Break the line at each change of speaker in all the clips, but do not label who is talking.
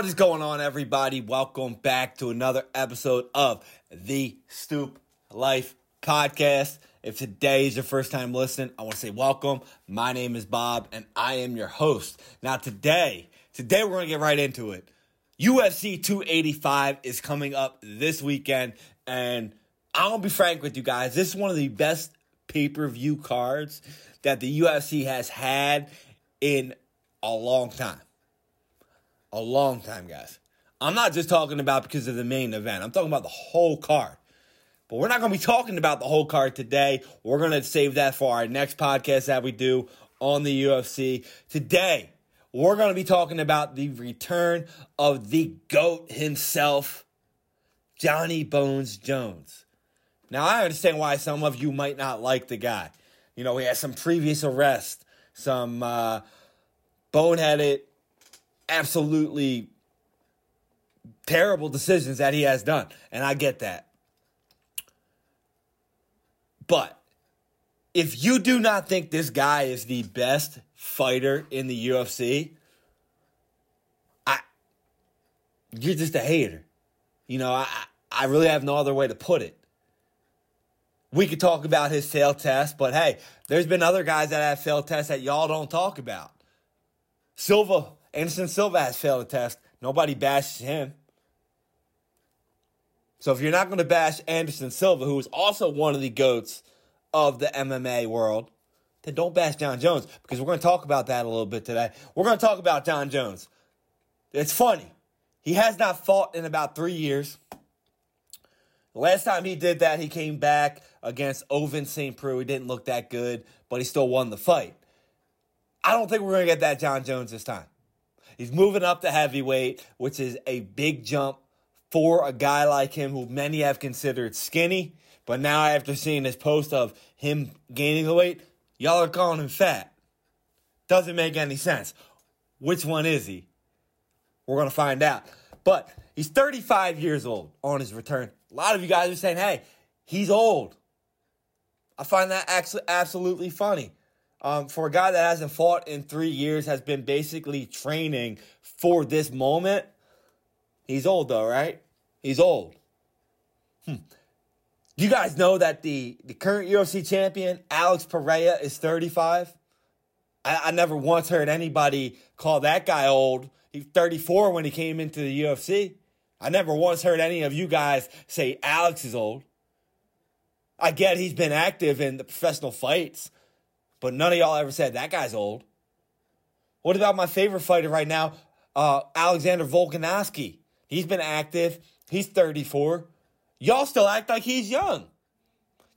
What is going on, everybody? Welcome back to another episode of the Stoop Life Podcast. If today is your first time listening, I want to say welcome. My name is Bob, and I am your host. Now, today, today we're going to get right into it. UFC 285 is coming up this weekend, and I'm going to be frank with you guys. This is one of the best pay per view cards that the UFC has had in a long time a long time, guys. I'm not just talking about because of the main event. I'm talking about the whole card. But we're not going to be talking about the whole card today. We're going to save that for our next podcast that we do on the UFC. Today, we're going to be talking about the return of the GOAT himself, Johnny Bones Jones. Now, I understand why some of you might not like the guy. You know, he has some previous arrests, some uh, boneheaded absolutely terrible decisions that he has done. And I get that. But if you do not think this guy is the best fighter in the UFC, I you're just a hater. You know, I I really have no other way to put it. We could talk about his failed test, but hey, there's been other guys that have failed tests that y'all don't talk about. Silva Anderson Silva has failed a test. Nobody bashes him. So if you're not going to bash Anderson Silva, who is also one of the goats of the MMA world, then don't bash Jon Jones because we're going to talk about that a little bit today. We're going to talk about Jon Jones. It's funny. He has not fought in about three years. The last time he did that, he came back against Ovince St. Preux. He didn't look that good, but he still won the fight. I don't think we're going to get that Jon Jones this time. He's moving up to heavyweight, which is a big jump for a guy like him who many have considered skinny. But now, after seeing this post of him gaining the weight, y'all are calling him fat. Doesn't make any sense. Which one is he? We're going to find out. But he's 35 years old on his return. A lot of you guys are saying, hey, he's old. I find that actually absolutely funny um, for a guy that hasn't fought in three years, has been basically training for this moment. He's old though, right? He's old. Hmm. You guys know that the, the current UFC champion, Alex Pereira, is 35? I, I never once heard anybody call that guy old. He's 34 when he came into the UFC. I never once heard any of you guys say Alex is old. I get he's been active in the professional fights, but none of y'all ever said that guy's old. What about my favorite fighter right now, uh, Alexander Volkanovski? He's been active. He's 34. Y'all still act like he's young.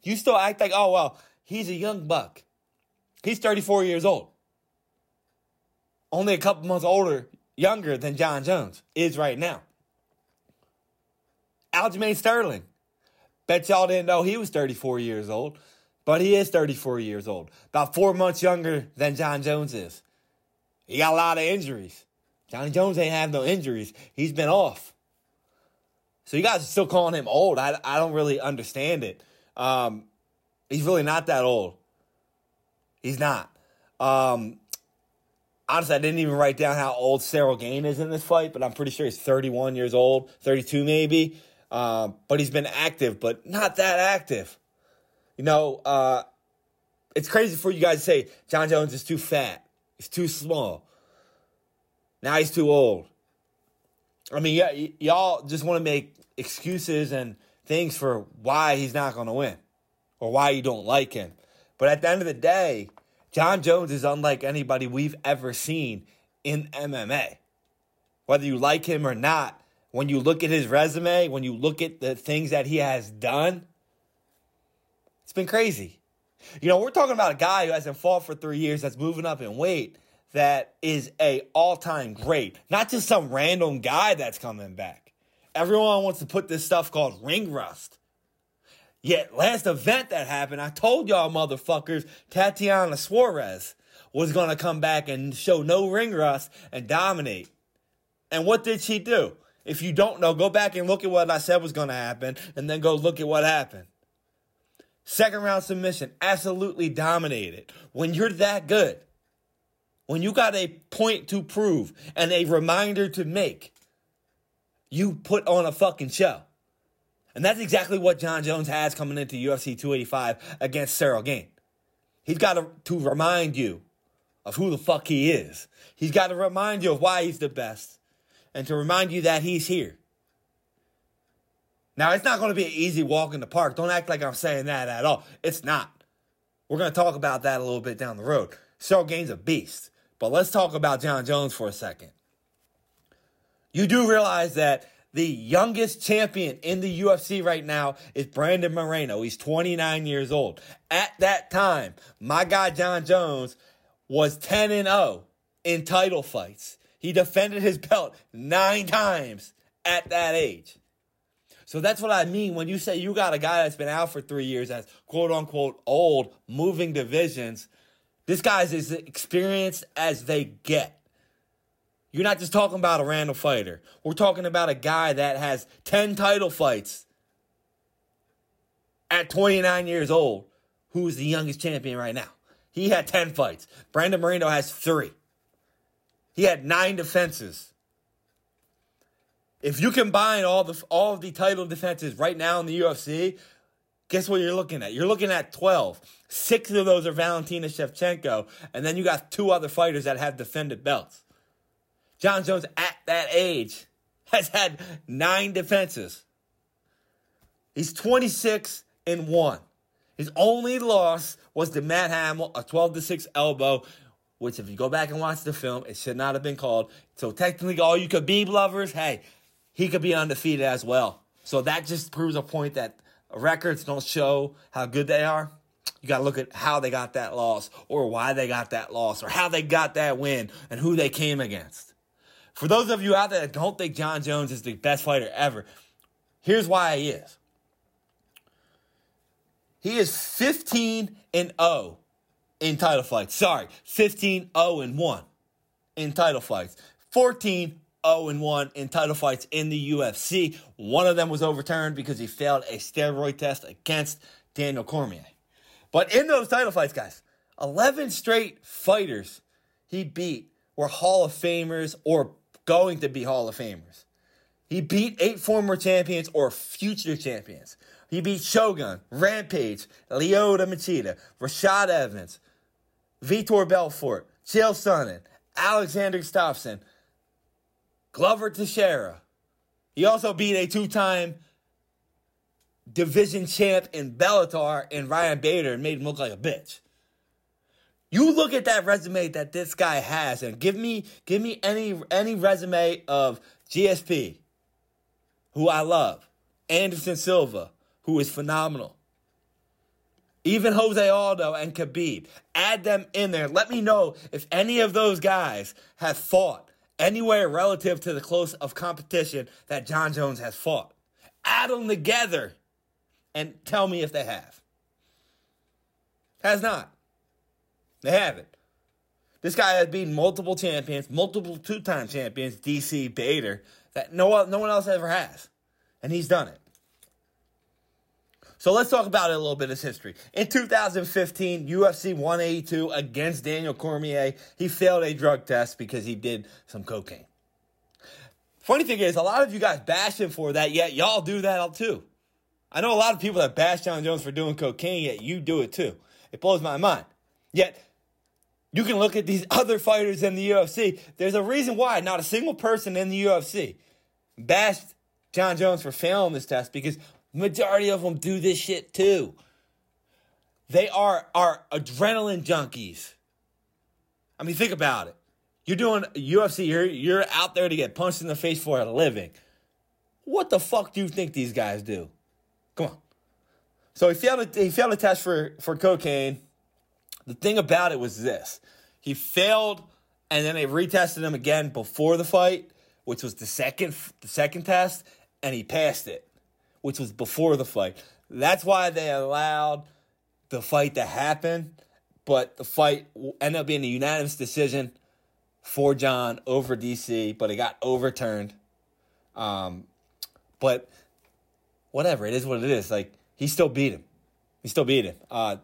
You still act like, oh, well, he's a young buck. He's 34 years old. Only a couple months older, younger than Jon Jones is right now. Aljamain Sterling. Bet y'all didn't know he was 34 years old. But he is 34 years old, about four months younger than Jon Jones is. He got a lot of injuries. Johnny Jones ain't have no injuries. He's been off. So you guys are still calling him old. I, I don't really understand it. Um, he's really not that old. He's not. Um, honestly, I didn't even write down how old Ciryl Gane is in this fight, but I'm pretty sure he's 31 years old, 32 maybe. Um, but he's been active, but not that active. You know, uh, it's crazy for you guys to say Jon Jones is too fat. He's too small. Now he's too old. I mean, y- y'all just want to make excuses and things for why he's not going to win or why you don't like him. But at the end of the day, Jon Jones is unlike anybody we've ever seen in MMA. Whether you like him or not, when you look at his resume, when you look at the things that he has done, it's been crazy. You know, we're talking about a guy who hasn't fought for three years that's moving up in weight that is a all-time great. Not just some random guy that's coming back. Everyone wants to put this stuff called ring rust. Yet last event that happened, I told y'all motherfuckers, Tatiana Suarez was gonna come back and show no ring rust and dominate. And what did she do? If you don't know, go back and look at what I said was gonna happen, and then go look at what happened. Second round submission, absolutely dominated. When you're that good, when you got a point to prove and a reminder to make, you put on a fucking show. And that's exactly what Jon Jones has coming into UFC 285 against Ciryl Gane. He's got to, to remind you of who the fuck he is. He's got to remind you of why he's the best and to remind you that he's here. Now, it's not going to be an easy walk in the park. Don't act like I'm saying that at all. It's not. We're going to talk about that a little bit down the road. Ciryl Gane's a beast. But let's talk about Jon Jones for a second. You do realize that the youngest champion in the UFC right now is Brandon Moreno. He's 29 years old. At that time, my guy Jon Jones was 10 and 0 in title fights. He defended his belt nine times at that age. So that's what I mean when you say you got a guy that's been out for three years that's quote unquote old, moving divisions. This guy's as experienced as they get. You're not just talking about a random fighter. We're talking about a guy that has 10 title fights at 29 years old, who's the youngest champion right now. He had 10 fights. Brandon Moreno has three. He had nine defenses. If you combine all the all the title defenses right now in the UFC, guess what you're looking at? You're looking at 12. Six of those are Valentina Shevchenko, and then you got two other fighters that have defended belts. Jon Jones at that age has had nine defenses. He's 26 and 1. His only loss was to Matt Hamill, a 12 to 6 elbow, which if you go back and watch the film, it should not have been called. So technically, all you Khabib lovers, hey, he could be undefeated as well. So that just proves a point that records don't show how good they are. You got to look at how they got that loss, or why they got that loss, or how they got that win, and who they came against. For those of you out there that don't think Jon Jones is the best fighter ever, here's why he is. He is 15 and 0 in title fights. Sorry, 15 0 and 1 in title fights. 14 0 and 1 in title fights in the UFC. One of them was overturned because he failed a steroid test against Daniel Cormier. But in those title fights, guys, 11 straight fighters he beat were Hall of Famers or going to be Hall of Famers. He beat eight former champions or future champions. He beat Shogun, Rampage, Lyoto Machida, Rashad Evans, Vitor Belfort, Chael Sonnen, Alexander Gustafsson, Glover Teixeira. He also beat a two-time division champ in Bellator and Ryan Bader and made him look like a bitch. You look at that resume that this guy has and give me give me any any resume of GSP, who I love, Anderson Silva, who is phenomenal. Even Jose Aldo and Khabib. Add them in there. Let me know if any of those guys have fought anywhere relative to the close of competition that Jon Jones has fought. Add them together and tell me if they have. Has not. They haven't. This guy has beaten multiple champions, multiple two-time champions, DC Bader, that no, no one else ever has. And he's done it. So let's talk about it a little bit, his history. In 2015, UFC 182 against Daniel Cormier, he failed a drug test because he did some cocaine. Funny thing is, a lot of you guys bash him for that, yet y'all do that too. I know a lot of people that bash Jon Jones for doing cocaine, yet you do it too. It blows my mind. Yet you can look at these other fighters in the UFC. There's a reason why not a single person in the UFC bashed Jon Jones for failing this test because majority of them do this shit too. They are are adrenaline junkies. I mean, think about it. You're doing UFC. You're you're out there to get punched in the face for a living. What the fuck do you think these guys do? Come on. So he failed. A, he failed a test for for cocaine. The thing about it was this he failed, and then they retested him again before the fight, which was the second the second test, and he passed it, which was before the fight. That's why they allowed the fight to happen, but the fight ended up being a unanimous decision for John over DC, but it got overturned. Um, but whatever, it is what it is. Like he still beat him. He still beat him. Uh,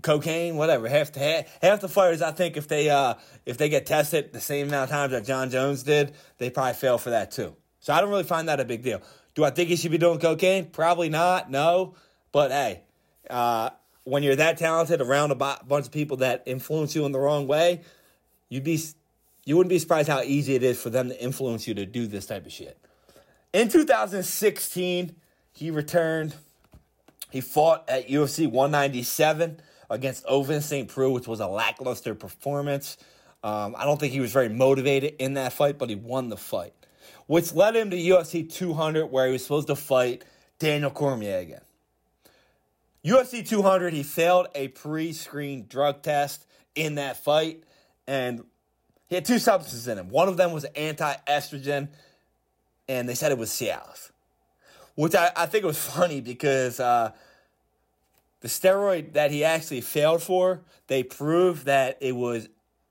cocaine, whatever. Half the half, the fighters, I think, if they uh, if they get tested the same amount of times that Jon Jones did, they probably fail for that too. So I don't really find that a big deal. Do I think he should be doing cocaine? Probably not. No, but hey, uh, when you're that talented around a bunch of people that influence you in the wrong way, you'd be you wouldn't be surprised how easy it is for them to influence you to do this type of shit. In 2016, he returned. He fought at UFC 197 against Ovince St. Preux, which was a lackluster performance. Um, I don't think he was very motivated in that fight, but he won the fight, which led him to UFC 200, where he was supposed to fight Daniel Cormier again. UFC 200, he failed a pre screen drug test in that fight, and he had two substances in him. One of them was anti estrogen, and they said it was Cialis, which I, I think was funny because uh, the steroid that he actually failed for, they proved that it was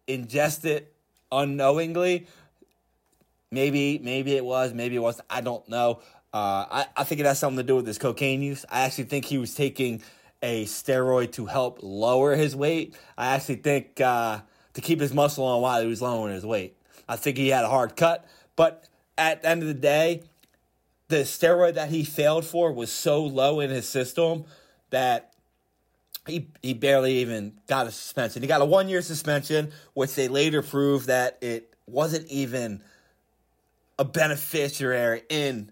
ingested unknowingly. Maybe, maybe it was, maybe it wasn't. I don't know. Uh, I, I think it has something to do with his cocaine use. I actually think he was taking a steroid to help lower his weight. I actually think uh, to keep his muscle on while he was lowering his weight. I think he had a hard cut, but at the end of the day, the steroid that he failed for was so low in his system that he he barely even got a suspension. He got a one year suspension, which they later proved that it wasn't even a beneficiary in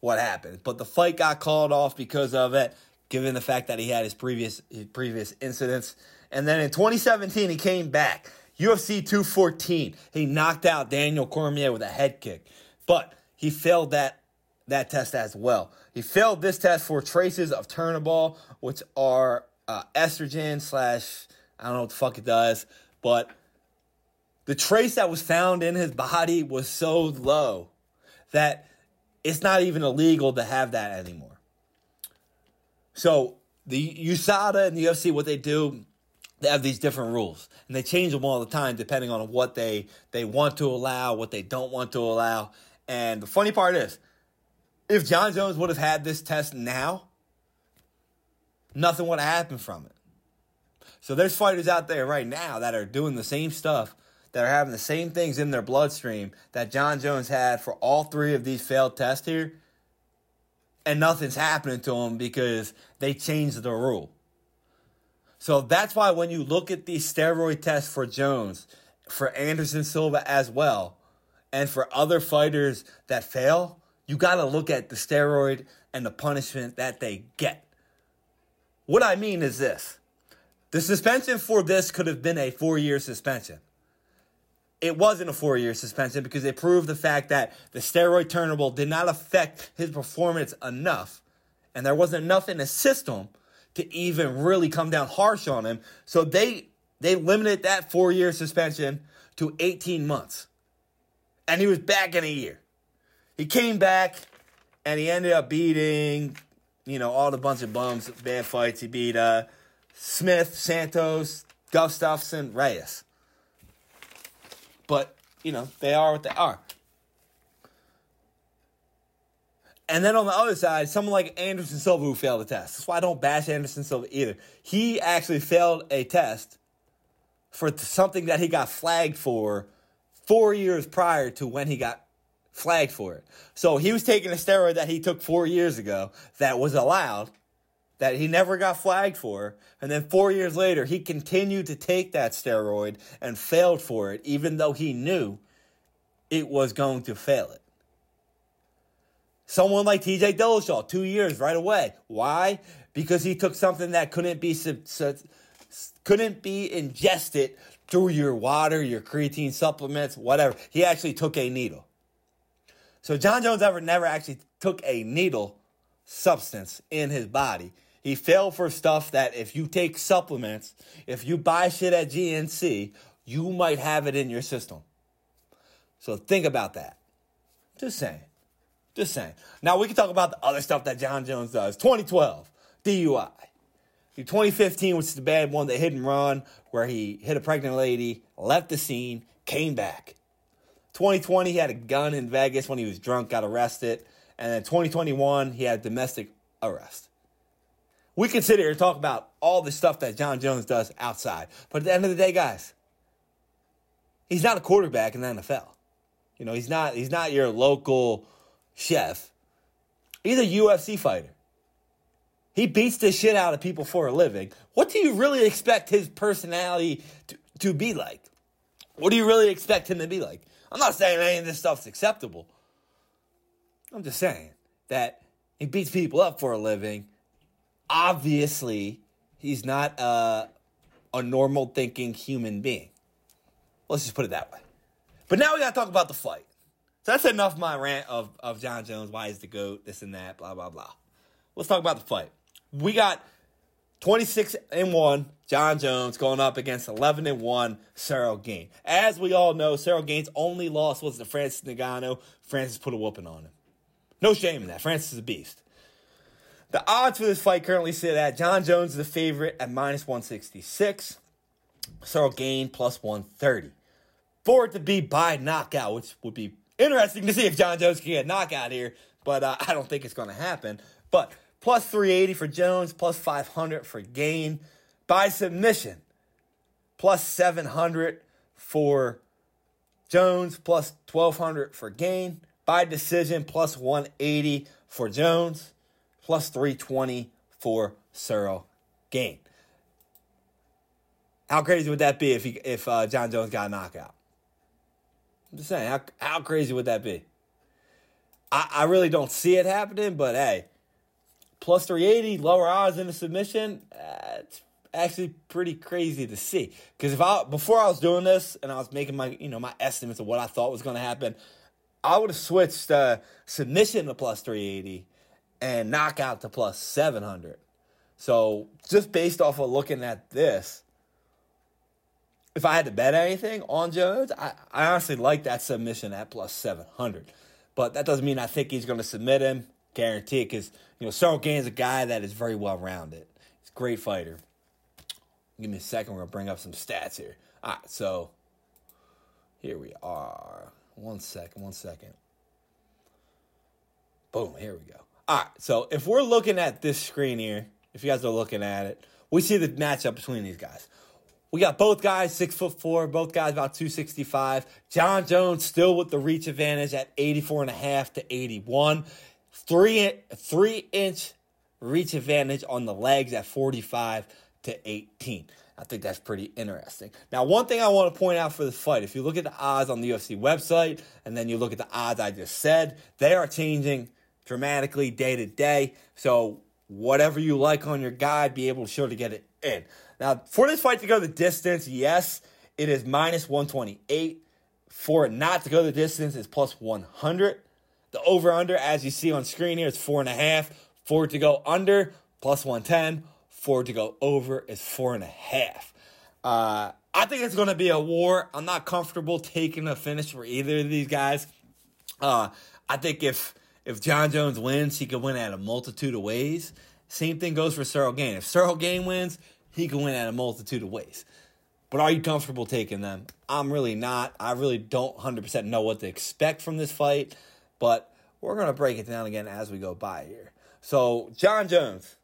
what happened. But the fight got called off because of it, given the fact that he had his previous his previous incidents. And then in 2017, he came back. UFC 214. He knocked out Daniel Cormier with a head kick. But he failed that that test as well. He failed this test for traces of Turinabol, which are uh, estrogen slash I don't know what the fuck it does, but the trace that was found in his body was so low that it's not even illegal to have that anymore. So the USADA and the UFC, what they do, they have these different rules, and they change them all the time depending on what they they want to allow, what they don't want to allow. And the funny part is, if Jon Jones would have had this test now, nothing would have happened from it. So there's fighters out there right now that are doing the same stuff that are having the same things in their bloodstream that Jon Jones had for all three of these failed tests here. And nothing's happening to them because they changed the rule. So that's why when you look at these steroid tests for Jones, for Anderson Silva as well, and for other fighters that fail, you got to look at the steroid and the punishment that they get. What I mean is this the suspension for this could have been a four year suspension it wasn't a four year suspension because they proved the fact that the steroid Turinabol did not affect his performance enough, and there wasn't enough in the system to even really come down harsh on him. So they they limited that four year suspension to 18 months. And he was back in a year. He came back and he ended up beating, you know, all the bunch of bums, bad fights. He beat uh, Smith, Santos, Gustafsson, Reyes. But, you know, they are what they are. And then on the other side, someone like Anderson Silva who failed a test. That's why I don't bash Anderson Silva either. He actually failed a test for something that he got flagged for four years prior to when he got flagged for it. So he was taking a steroid that he took four years ago that was allowed, that he never got flagged for. And then four years later, he continued to take that steroid and failed for it, even though he knew it was going to fail it. Someone like TJ Dillashaw, two years right away. Why? Because he took something that couldn't be couldn't be ingested through your water, your creatine supplements, whatever. He actually took a needle. So Jon Jones ever never actually took a needle substance in his body. He failed for stuff that if you take supplements, if you buy shit at GNC, you might have it in your system. So think about that. Just saying. Just saying. Now we can talk about the other stuff that Jon Jones does. 2012, DUI. 2015, which is the bad one, the hit and run, where he hit a pregnant lady, left the scene, came back. 2020, he had a gun in Vegas when he was drunk, got arrested. And then 2021, he had domestic arrest we can sit here and talk about all the stuff that Jon Jones does outside. But at the end of the day, guys, he's not a quarterback in the NFL. You know, he's not he's not your local chef. He's a UFC fighter. He beats the shit out of people for a living. What do you really expect his personality to, to be like? What do you really expect him to be like? I'm not saying any of this stuff's acceptable. I'm just saying that he beats people up for a living. Obviously, he's not a, a normal thinking human being. Let's just put it that way. But now we got to talk about the fight. So that's enough my rant of, of Jon Jones, why he's the GOAT, this and that, blah, blah, blah. Let's talk about the fight. We got 26 and 1, Jon Jones going up against 11 and 1, Ciryl Gane. As we all know, Ciryl Gane's only loss was to Francis Ngannou. Francis put a whooping on him. No shame in that. Francis is a beast. The odds for this fight currently sit at Jon Jones is the favorite at minus 166. Ciryl Gane plus 130. For it to be by knockout, which would be interesting to see if Jon Jones can get knockout here, but uh, I don't think it's going to happen. But plus 380 for Jones, plus 500 for Gane. By submission, plus 700 for Jones, plus 1200 for Gane. by decision plus 180 for Jones, plus 320 for Ciryl Gane. How crazy would that be if he, if uh, Jon Jones got a knockout? I'm just saying, how, how crazy would that be? I, I really don't see it happening, but hey, plus 380, lower odds in a submission, uh, it's actually pretty crazy to see. Because if I before I was doing this and I was making my you know my estimates of what I thought was going to happen, I would have switched uh, submission to plus 380 and knockout to plus 700. So just based off of looking at this, if I had to bet anything on Jones, I, I honestly like that submission at plus 700. But that doesn't mean I think he's going to submit him, guarantee because, you know, Ciryl is a guy that is very well rounded. He's a great fighter. Give me a second, we're going to bring up some stats here. All right, so here we are. One second, one second. Boom, here we go. All right, so if we're looking at this screen here, if you guys are looking at it, we see the matchup between these guys. We got both guys six foot four, both guys about 265. Jon Jones still with the reach advantage at 84 and a half to 81. Three, three inch reach advantage on the legs at 45 to 18. I think that's pretty interesting. Now, one thing I want to point out for this fight, if you look at the odds on the UFC website and then you look at the odds I just said, they are changing dramatically day to day. So, whatever you like on your guy, be able to sure to get it in. Now, for this fight to go the distance, yes, it is minus 128. For it not to go the distance, is plus 100. The over under, as you see on screen here, is four and a half. For it to go under, plus 110 Four to go over is four and a half. Uh, I think it's going to be a war. I'm not comfortable taking a finish for either of these guys. Uh, I think if if Jon Jones wins, he could win at a multitude of ways. Same thing goes for Ciryl Gane. If Ciryl Gane wins, he can win at a multitude of ways. But are you comfortable taking them? I'm really not. I really don't 100% know what to expect from this fight, but we're going to break it down again as we go by here. So, Jon Jones,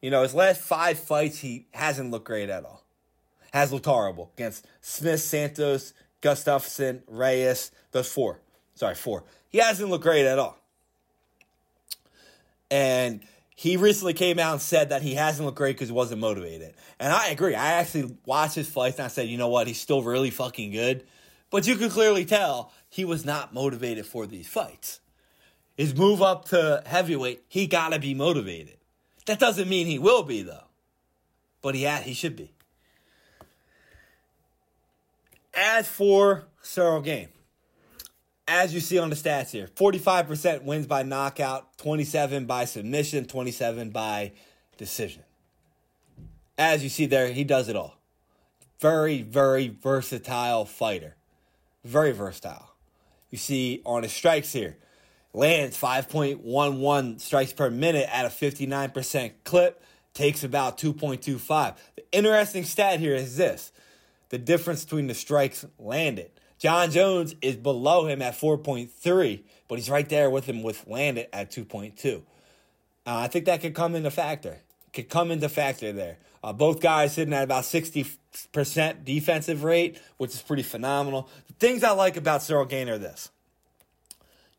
you know, his last five fights, he hasn't looked great at all. Has looked horrible against Smith, Santos, Gustafsson, Reyes. Those four. Sorry, four. He hasn't looked great at all. And he recently came out and said that he hasn't looked great because he wasn't motivated. And I agree. I actually watched his fights and I said, you know what? He's still really fucking good. But you can clearly tell he was not motivated for these fights. His move up to heavyweight, he got to be motivated. That doesn't mean he will be though, but he ha- he should be. As for Ciryl Gane, as you see on the stats here, 45% wins by knockout, 27 by submission, 27 by decision. As you see there, he does it all. Very, very versatile fighter. Very versatile. You see on his strikes here, lands 5.11 strikes per minute at a 59% clip, takes about 2.25. The interesting stat here is this the difference between the strikes landed. Jon Jones is below him at 4.3, but he's right there with him with landed at 2.2. Uh, I think that could come into factor. could come into factor there. Uh, both guys sitting at about 60% defensive rate, which is pretty phenomenal. The things I like about Ciryl Gane are this.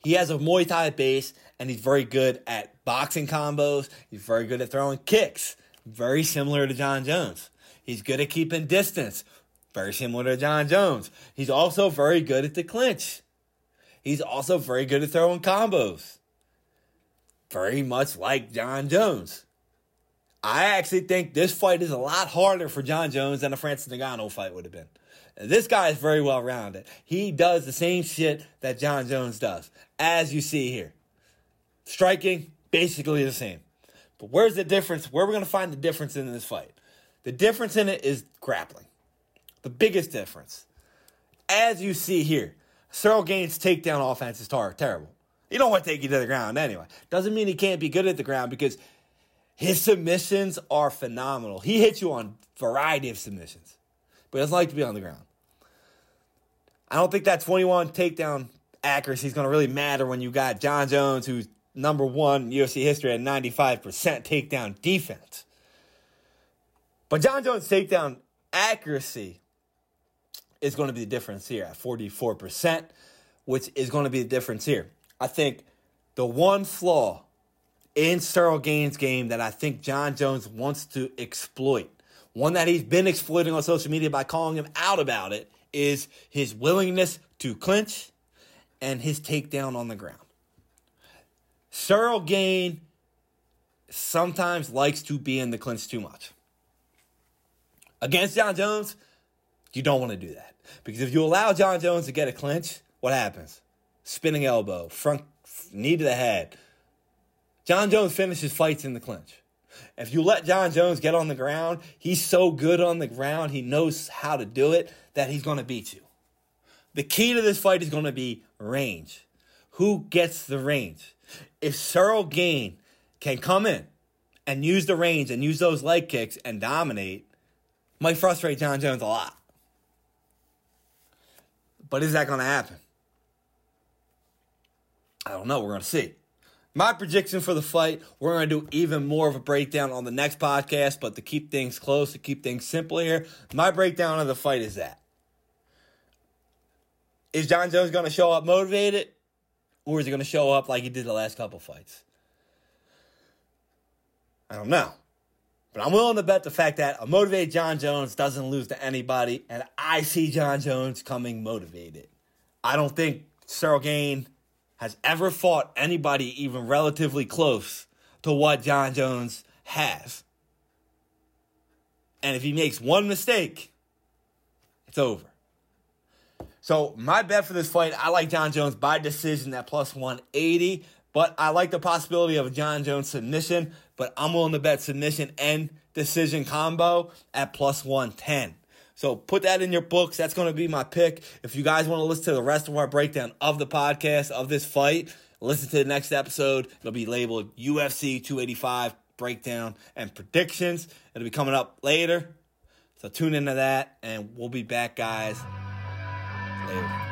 He has a Muay Thai base, and he's very good at boxing combos. He's very good at throwing kicks, very similar to Jon Jones. He's good at keeping distance, very similar to Jon Jones. He's also very good at the clinch. He's also very good at throwing combos, very much like Jon Jones. I actually think this fight is a lot harder for Jon Jones than a Francis Ngannou fight would have been. This guy is very well rounded. He does the same shit that Jon Jones does, as you see here. Striking, basically the same. But where's the difference? Where are we going to find the difference in this fight? The difference in it is grappling. The biggest difference. As you see here, Ciryl Gane's takedown offense is tar- terrible. He don't want to take you to the ground anyway. Doesn't mean he can't be good at the ground because his submissions are phenomenal. He hits you on variety of submissions, but he doesn't like to be on the ground. I don't think that 21 takedown accuracy is going to really matter when you got Jon Jones, who's number one UFC history at 95% takedown defense. But Jon Jones' takedown accuracy is going to be the difference here at 44%, which is going to be the difference here. I think the one flaw in Ciryl Gane's game that I think Jon Jones wants to exploit. One that he's been exploiting on social media by calling him out about it is his willingness to clinch and his takedown on the ground. Ciryl Gane sometimes likes to be in the clinch too much. Against Jon Jones, you don't want to do that. Because if you allow Jon Jones to get a clinch, what happens? Spinning elbow, front knee to the head, Jon Jones finishes fights in the clinch. If you let Jon Jones get on the ground, he's so good on the ground, he knows how to do it, that he's going to beat you. The key to this fight is going to be range. Who gets the range? If Ciryl Gane can come in and use the range and use those leg kicks and dominate, might frustrate Jon Jones a lot. But is that going to happen? I don't know. We're going to see. My prediction for the fight, we're going to do even more of a breakdown on the next podcast, but to keep things close, to keep things simple here, my breakdown of the fight is that. Is Jon Jones going to show up motivated, or is he going to show up like he did the last couple fights? I don't know. But I'm willing to bet the fact that a motivated Jon Jones doesn't lose to anybody, and I see Jon Jones coming motivated. I don't think Ciryl Gane has ever fought anybody even relatively close to what Jon Jones has. And if he makes one mistake, it's over. So my bet for this fight, I like Jon Jones by decision at plus 180, but I like the possibility of a Jon Jones submission, but I'm willing to bet submission and decision combo at plus 110. So put that in your books. That's going to be my pick. If you guys want to listen to the rest of our breakdown of the podcast of this fight, listen to the next episode. It'll be labeled UFC 285 breakdown and predictions. It'll be coming up later. So tune into that, and we'll be back, guys. Later.